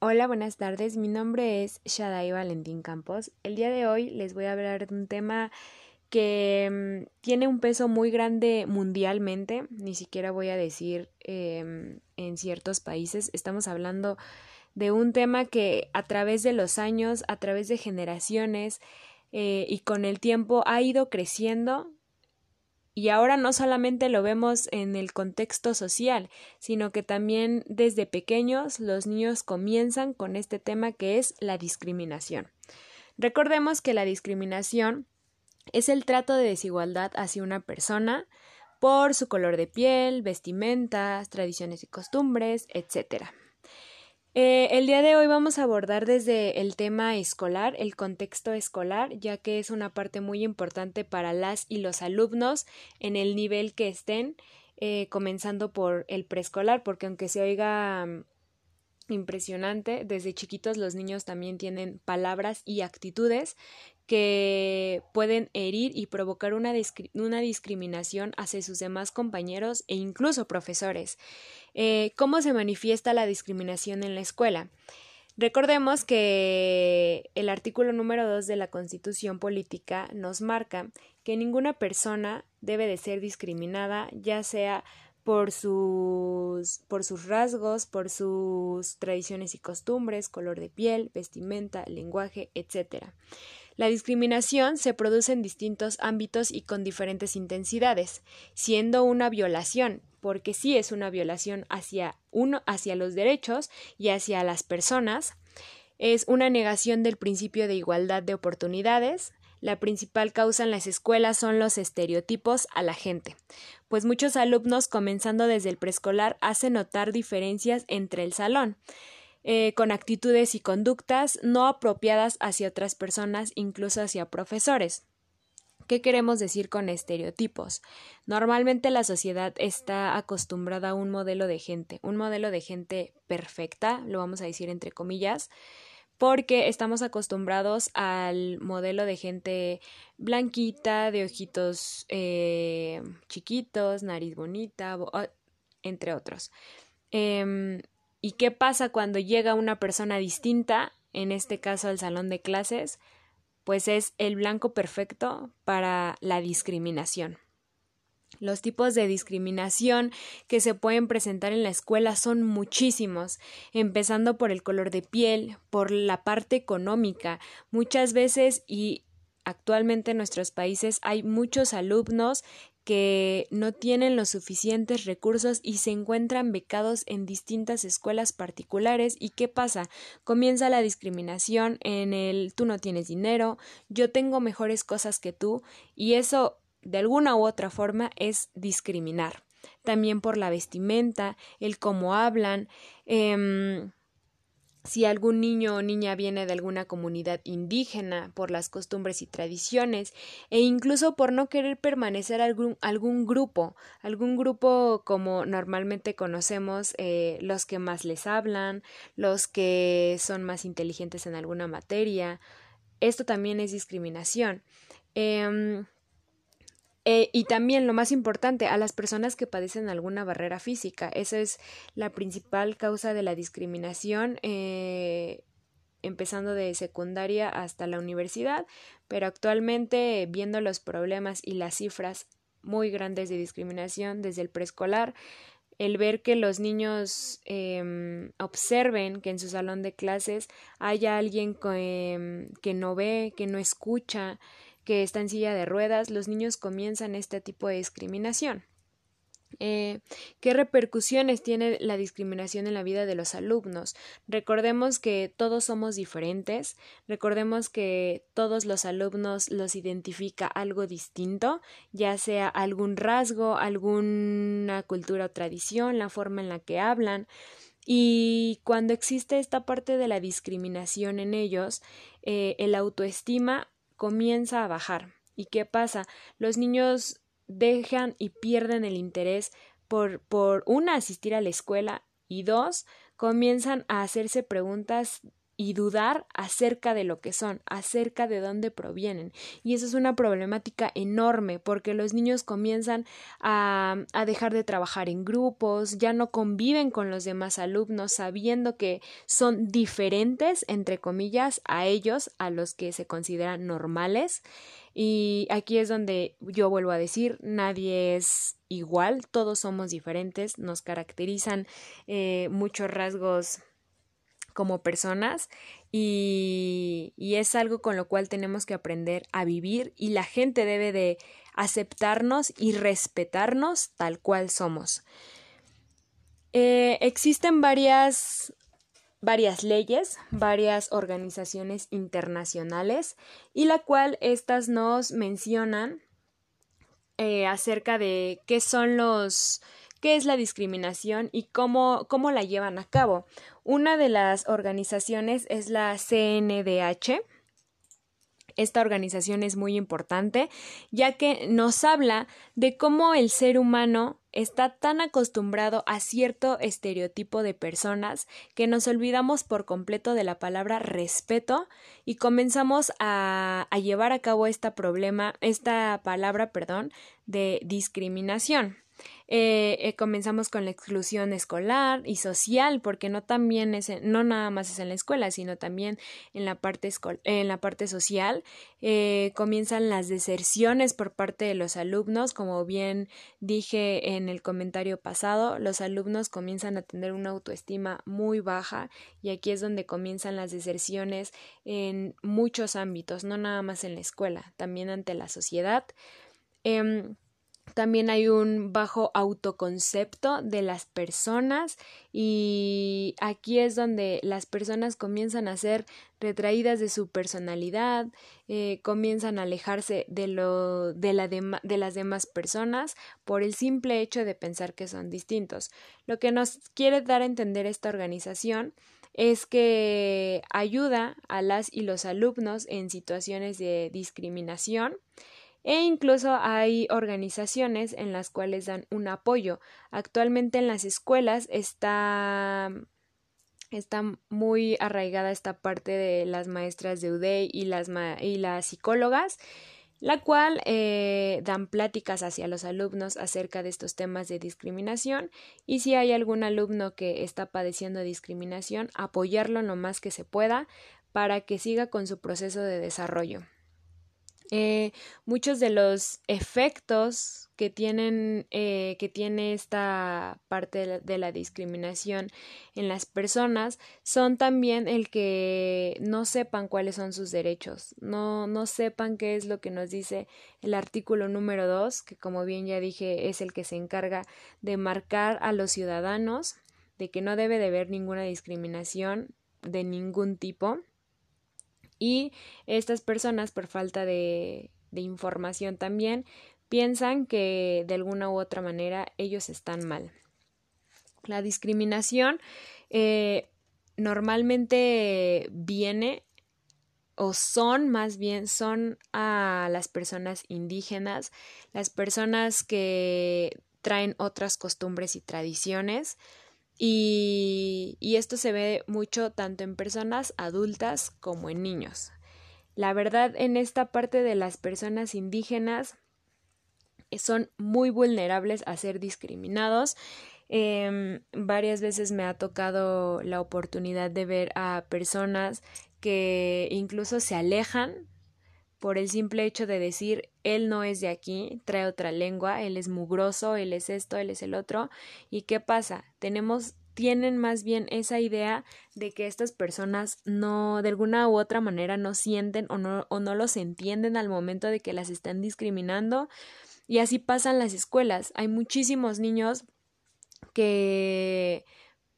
Hola, buenas tardes. Mi nombre es Shadai Valentín Campos. El día de hoy les voy a hablar de un tema que mm, tiene un peso muy grande mundialmente, ni siquiera voy a decir em, en ciertos países. Estamos hablando de un tema que a través de los años, a través de generaciones eh, y con el tiempo ha ido creciendo y ahora no solamente lo vemos en el contexto social, sino que también desde pequeños los niños comienzan con este tema que es la discriminación. Recordemos que la discriminación es el trato de desigualdad hacia una persona por su color de piel, vestimentas, tradiciones y costumbres, etc. Eh, el día de hoy vamos a abordar desde el tema escolar, el contexto escolar, ya que es una parte muy importante para las y los alumnos en el nivel que estén, eh, comenzando por el preescolar, porque aunque se oiga mm, impresionante, desde chiquitos los niños también tienen palabras y actitudes que pueden herir y provocar una, una discriminación hacia sus demás compañeros e incluso profesores. Eh, ¿Cómo se manifiesta la discriminación en la escuela? Recordemos que el artículo número 2 de la Constitución Política nos marca que ninguna persona debe de ser discriminada, ya sea por sus, por sus rasgos, por sus tradiciones y costumbres, color de piel, vestimenta, lenguaje, etc. La discriminación se produce en distintos ámbitos y con diferentes intensidades, siendo una violación, porque sí es una violación hacia uno, hacia los derechos y hacia las personas, es una negación del principio de igualdad de oportunidades, la principal causa en las escuelas son los estereotipos a la gente, pues muchos alumnos comenzando desde el preescolar hacen notar diferencias entre el salón. Eh, con actitudes y conductas no apropiadas hacia otras personas, incluso hacia profesores. ¿Qué queremos decir con estereotipos? Normalmente la sociedad está acostumbrada a un modelo de gente, un modelo de gente perfecta, lo vamos a decir entre comillas, porque estamos acostumbrados al modelo de gente blanquita, de ojitos eh, chiquitos, nariz bonita, entre otros. Em, ¿Y qué pasa cuando llega una persona distinta, en este caso al salón de clases? Pues es el blanco perfecto para la discriminación. Los tipos de discriminación que se pueden presentar en la escuela son muchísimos, empezando por el color de piel, por la parte económica. Muchas veces y actualmente en nuestros países hay muchos alumnos que no tienen los suficientes recursos y se encuentran becados en distintas escuelas particulares. Y qué pasa comienza la discriminación en el tú no tienes dinero yo tengo mejores cosas que tú y eso de alguna u otra forma es discriminar. También por la vestimenta el cómo hablan eh, si algún niño o niña viene de alguna comunidad indígena, por las costumbres y tradiciones, e incluso por no querer permanecer algún, algún grupo, algún grupo como normalmente conocemos eh, los que más les hablan, los que son más inteligentes en alguna materia. Esto también es discriminación. Eh, eh, y también lo más importante, a las personas que padecen alguna barrera física. Esa es la principal causa de la discriminación, eh, empezando de secundaria hasta la universidad, pero actualmente viendo los problemas y las cifras muy grandes de discriminación desde el preescolar, el ver que los niños eh, observen que en su salón de clases haya alguien em, que no ve, que no escucha, que está en silla de ruedas, los niños comienzan este tipo de discriminación. Eh, ¿Qué repercusiones tiene la discriminación en la vida de los alumnos? Recordemos que todos somos diferentes, recordemos que todos los alumnos los identifica algo distinto, ya sea algún rasgo, alguna cultura o tradición, la forma en la que hablan. Y cuando existe esta parte de la discriminación en ellos, eh, el autoestima comienza a bajar. ¿Y qué pasa? Los niños dejan y pierden el interés por, por una, asistir a la escuela y dos, comienzan a hacerse preguntas y dudar acerca de lo que son, acerca de dónde provienen. Y eso es una problemática enorme porque los niños comienzan a, a, dejar de trabajar en grupos, ya no conviven con los demás alumnos sabiendo que son diferentes, entre comillas, a ellos, a los que se consideran normales. Y aquí es donde yo vuelvo a decir, nadie es igual, todos somos diferentes, nos caracterizan eh, muchos rasgos como personas y, y, es algo con lo cual tenemos que aprender a vivir y la gente debe de aceptarnos y respetarnos tal cual somos. Eh, existen varias, varias leyes, varias organizaciones internacionales y la cual estas nos mencionan eh, acerca de qué son los qué es la discriminación y cómo, cómo la llevan a cabo. Una de las organizaciones es la CNDH. Esta organización es muy importante ya que nos habla de cómo el ser humano está tan acostumbrado a cierto estereotipo de personas que nos olvidamos por completo de la palabra respeto y comenzamos a, llevar a cabo esta problema, esta palabra, perdón, de discriminación. Eh, eh, comenzamos con la exclusión escolar y social, porque no también es, no nada más es en la escuela, sino también en la parte, en la parte social. Eh, comienzan las deserciones por parte de los alumnos, como bien dije en el comentario pasado, los alumnos comienzan a tener una autoestima muy baja y aquí es donde comienzan las deserciones en muchos ámbitos, no nada más en la escuela, también ante la sociedad. Em, también hay un bajo autoconcepto de las personas y aquí es donde las personas comienzan a ser retraídas de su personalidad, eh, comienzan a alejarse de, lo, de, la de las demás personas por el simple hecho de pensar que son distintos. Lo que nos quiere dar a entender esta organización es que ayuda a las y los alumnos en situaciones de discriminación e incluso hay organizaciones en las cuales dan un apoyo. Actualmente en las escuelas está está muy arraigada esta parte de las maestras de UDEI y las, y las psicólogas, la cual eh, dan pláticas hacia los alumnos acerca de estos temas de discriminación y si hay algún alumno que está padeciendo discriminación, apoyarlo lo más que se pueda para que siga con su proceso de desarrollo. Eh, muchos de los efectos que tienen eh, que tiene esta parte de la, discriminación en las personas son también el que no sepan cuáles son sus derechos no no sepan qué es lo que nos dice el artículo número 2 que como bien ya dije es el que se encarga de marcar a los ciudadanos de que no debe de haber ninguna discriminación de ningún tipo y estas personas, por falta de, información también, piensan que de alguna u otra manera ellos están mal. La discriminación eh, normalmente viene o son más bien son a las personas indígenas, las personas que traen otras costumbres y tradiciones, y, esto se ve mucho tanto en personas adultas como en niños. La verdad, en esta parte de las personas indígenas eh, son muy vulnerables a ser discriminados. Em, varias veces me ha tocado la oportunidad de ver a personas que incluso se alejan por el simple hecho de decir él no es de aquí, trae otra lengua, él es mugroso, él es esto, él es el otro. ¿Y qué pasa? Tenemos tienen más bien esa idea de que estas personas no de alguna u otra manera no sienten o no, o no los entienden al momento de que las están discriminando y así pasan las escuelas. Hay muchísimos niños que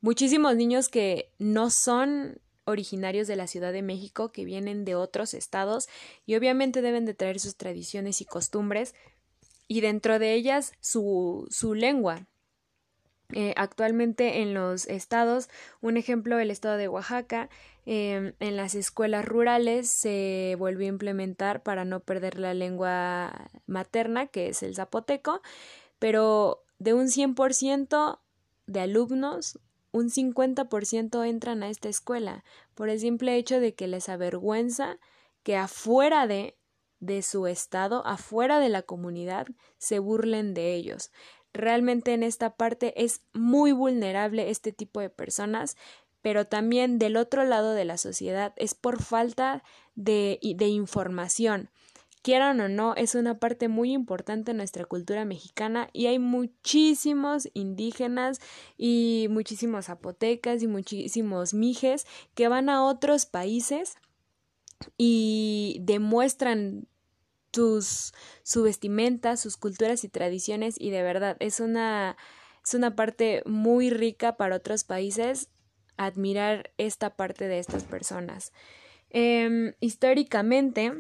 muchísimos niños que no son originarios de la Ciudad de México, que vienen de otros estados y obviamente deben de traer sus tradiciones y costumbres y dentro de ellas su, su lengua. Eh, actualmente en los estados, un ejemplo, el estado de Oaxaca, em, en las escuelas rurales se volvió a implementar para no perder la lengua materna, que es el zapoteco, pero de un 100% de alumnos, un 50% entran a esta escuela por el simple hecho de que les avergüenza que afuera de de su estado, afuera de la comunidad, se burlen de ellos. Realmente en esta parte es muy vulnerable este tipo de personas, pero también del otro lado de la sociedad es por falta de, de información quieran o no, es una parte muy importante de nuestra cultura mexicana y hay muchísimos indígenas y muchísimos zapotecas y muchísimos mijes que van a otros países y demuestran sus, su vestimenta, sus culturas y tradiciones y de verdad es una, es una parte muy rica para otros países admirar esta parte de estas personas. Em, históricamente,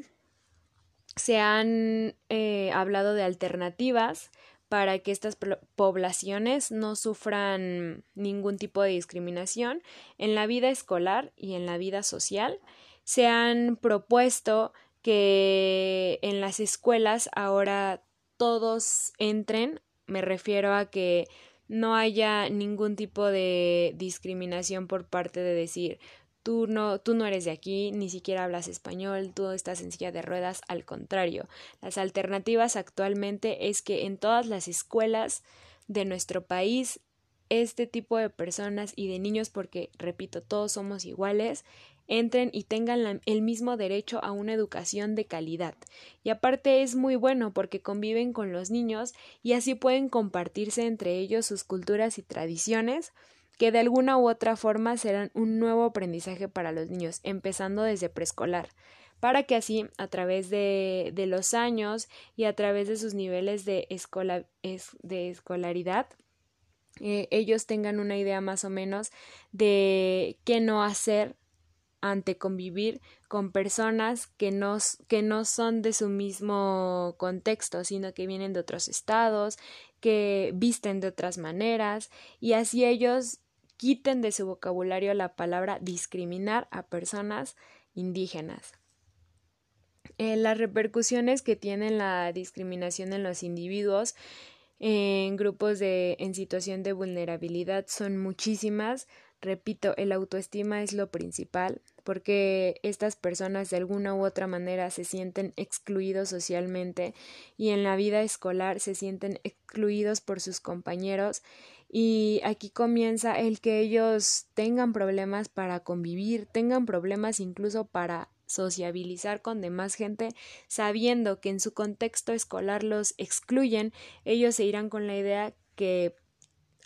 se han eh, hablado de alternativas para que estas poblaciones no sufran ningún tipo de discriminación en la vida escolar y en la vida social. Se han propuesto que en las escuelas ahora todos entren, me refiero a que no haya ningún tipo de discriminación por parte de decir Tú no, tú no eres de aquí, ni siquiera hablas español, tú estás en silla de ruedas, al contrario. Las alternativas actualmente es que en todas las escuelas de nuestro país este tipo de personas y de niños, porque, repito, todos somos iguales, entren y tengan el mismo derecho a una educación de calidad. Y aparte es muy bueno porque conviven con los niños y así pueden compartirse entre ellos sus culturas y tradiciones que de alguna u otra forma serán un nuevo aprendizaje para los niños, empezando desde preescolar, para que así, a través de, de los años y a través de sus niveles de, de escolaridad, eh, ellos tengan una idea más o menos de qué no hacer ante convivir con personas que no, que no son de su mismo contexto, sino que vienen de otros estados, que visten de otras maneras, y así ellos quiten de su vocabulario la palabra discriminar a personas indígenas. Eh, las repercusiones que tiene la discriminación en los individuos en grupos de en situación de vulnerabilidad son muchísimas. Repito, el autoestima es lo principal porque estas personas de alguna u otra manera se sienten excluidos socialmente y en la vida escolar se sienten excluidos por sus compañeros y aquí comienza el que ellos tengan problemas para convivir, tengan problemas incluso para sociabilizar con demás gente, sabiendo que en su contexto escolar los excluyen, ellos se irán con la idea que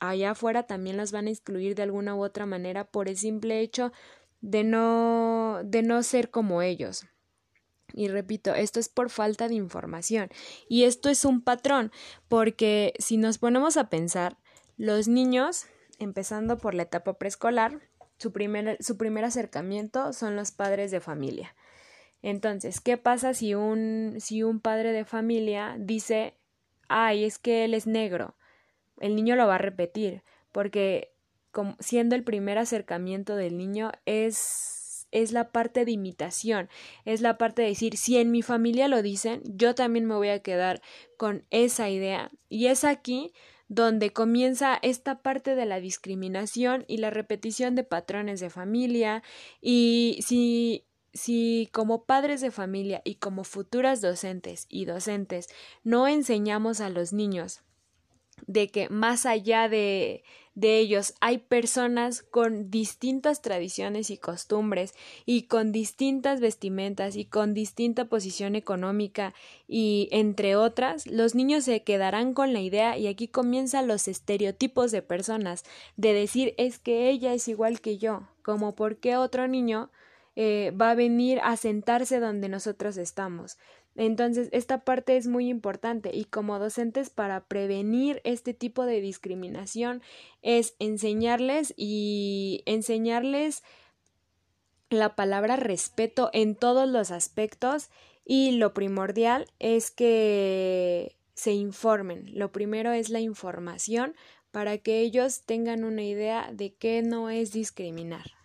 allá afuera también las van a excluir de alguna u otra manera por el simple hecho de no de no ser como ellos. Y repito, esto es por falta de información. Y esto es un patrón, porque si nos ponemos a pensar, los niños, empezando por la etapa preescolar, su primer, su primer acercamiento son los padres de familia. Entonces, ¿qué pasa si un, si un padre de familia dice, ay, es que él es negro? El niño lo va a repetir, porque siendo el primer acercamiento del niño es, es la parte de imitación, es la parte de decir, si en mi familia lo dicen, yo también me voy a quedar con esa idea. Y es aquí donde comienza esta parte de la discriminación y la repetición de patrones de familia. Y si si como padres de familia y como futuras docentes y docentes no enseñamos a los niños de que más allá de, de ellos hay personas con distintas tradiciones y costumbres y con distintas vestimentas y con distinta posición económica y entre otras, los niños se quedarán con la idea y aquí comienzan los estereotipos de personas de decir es que ella es igual que yo, como por qué otro niño eh, va a venir a sentarse donde nosotros estamos. Entonces, esta parte es muy importante y como docentes para prevenir este tipo de discriminación es enseñarles y enseñarles la palabra respeto en todos los aspectos y lo primordial es que se informen. Lo primero es la información para que ellos tengan una idea de qué no es discriminar.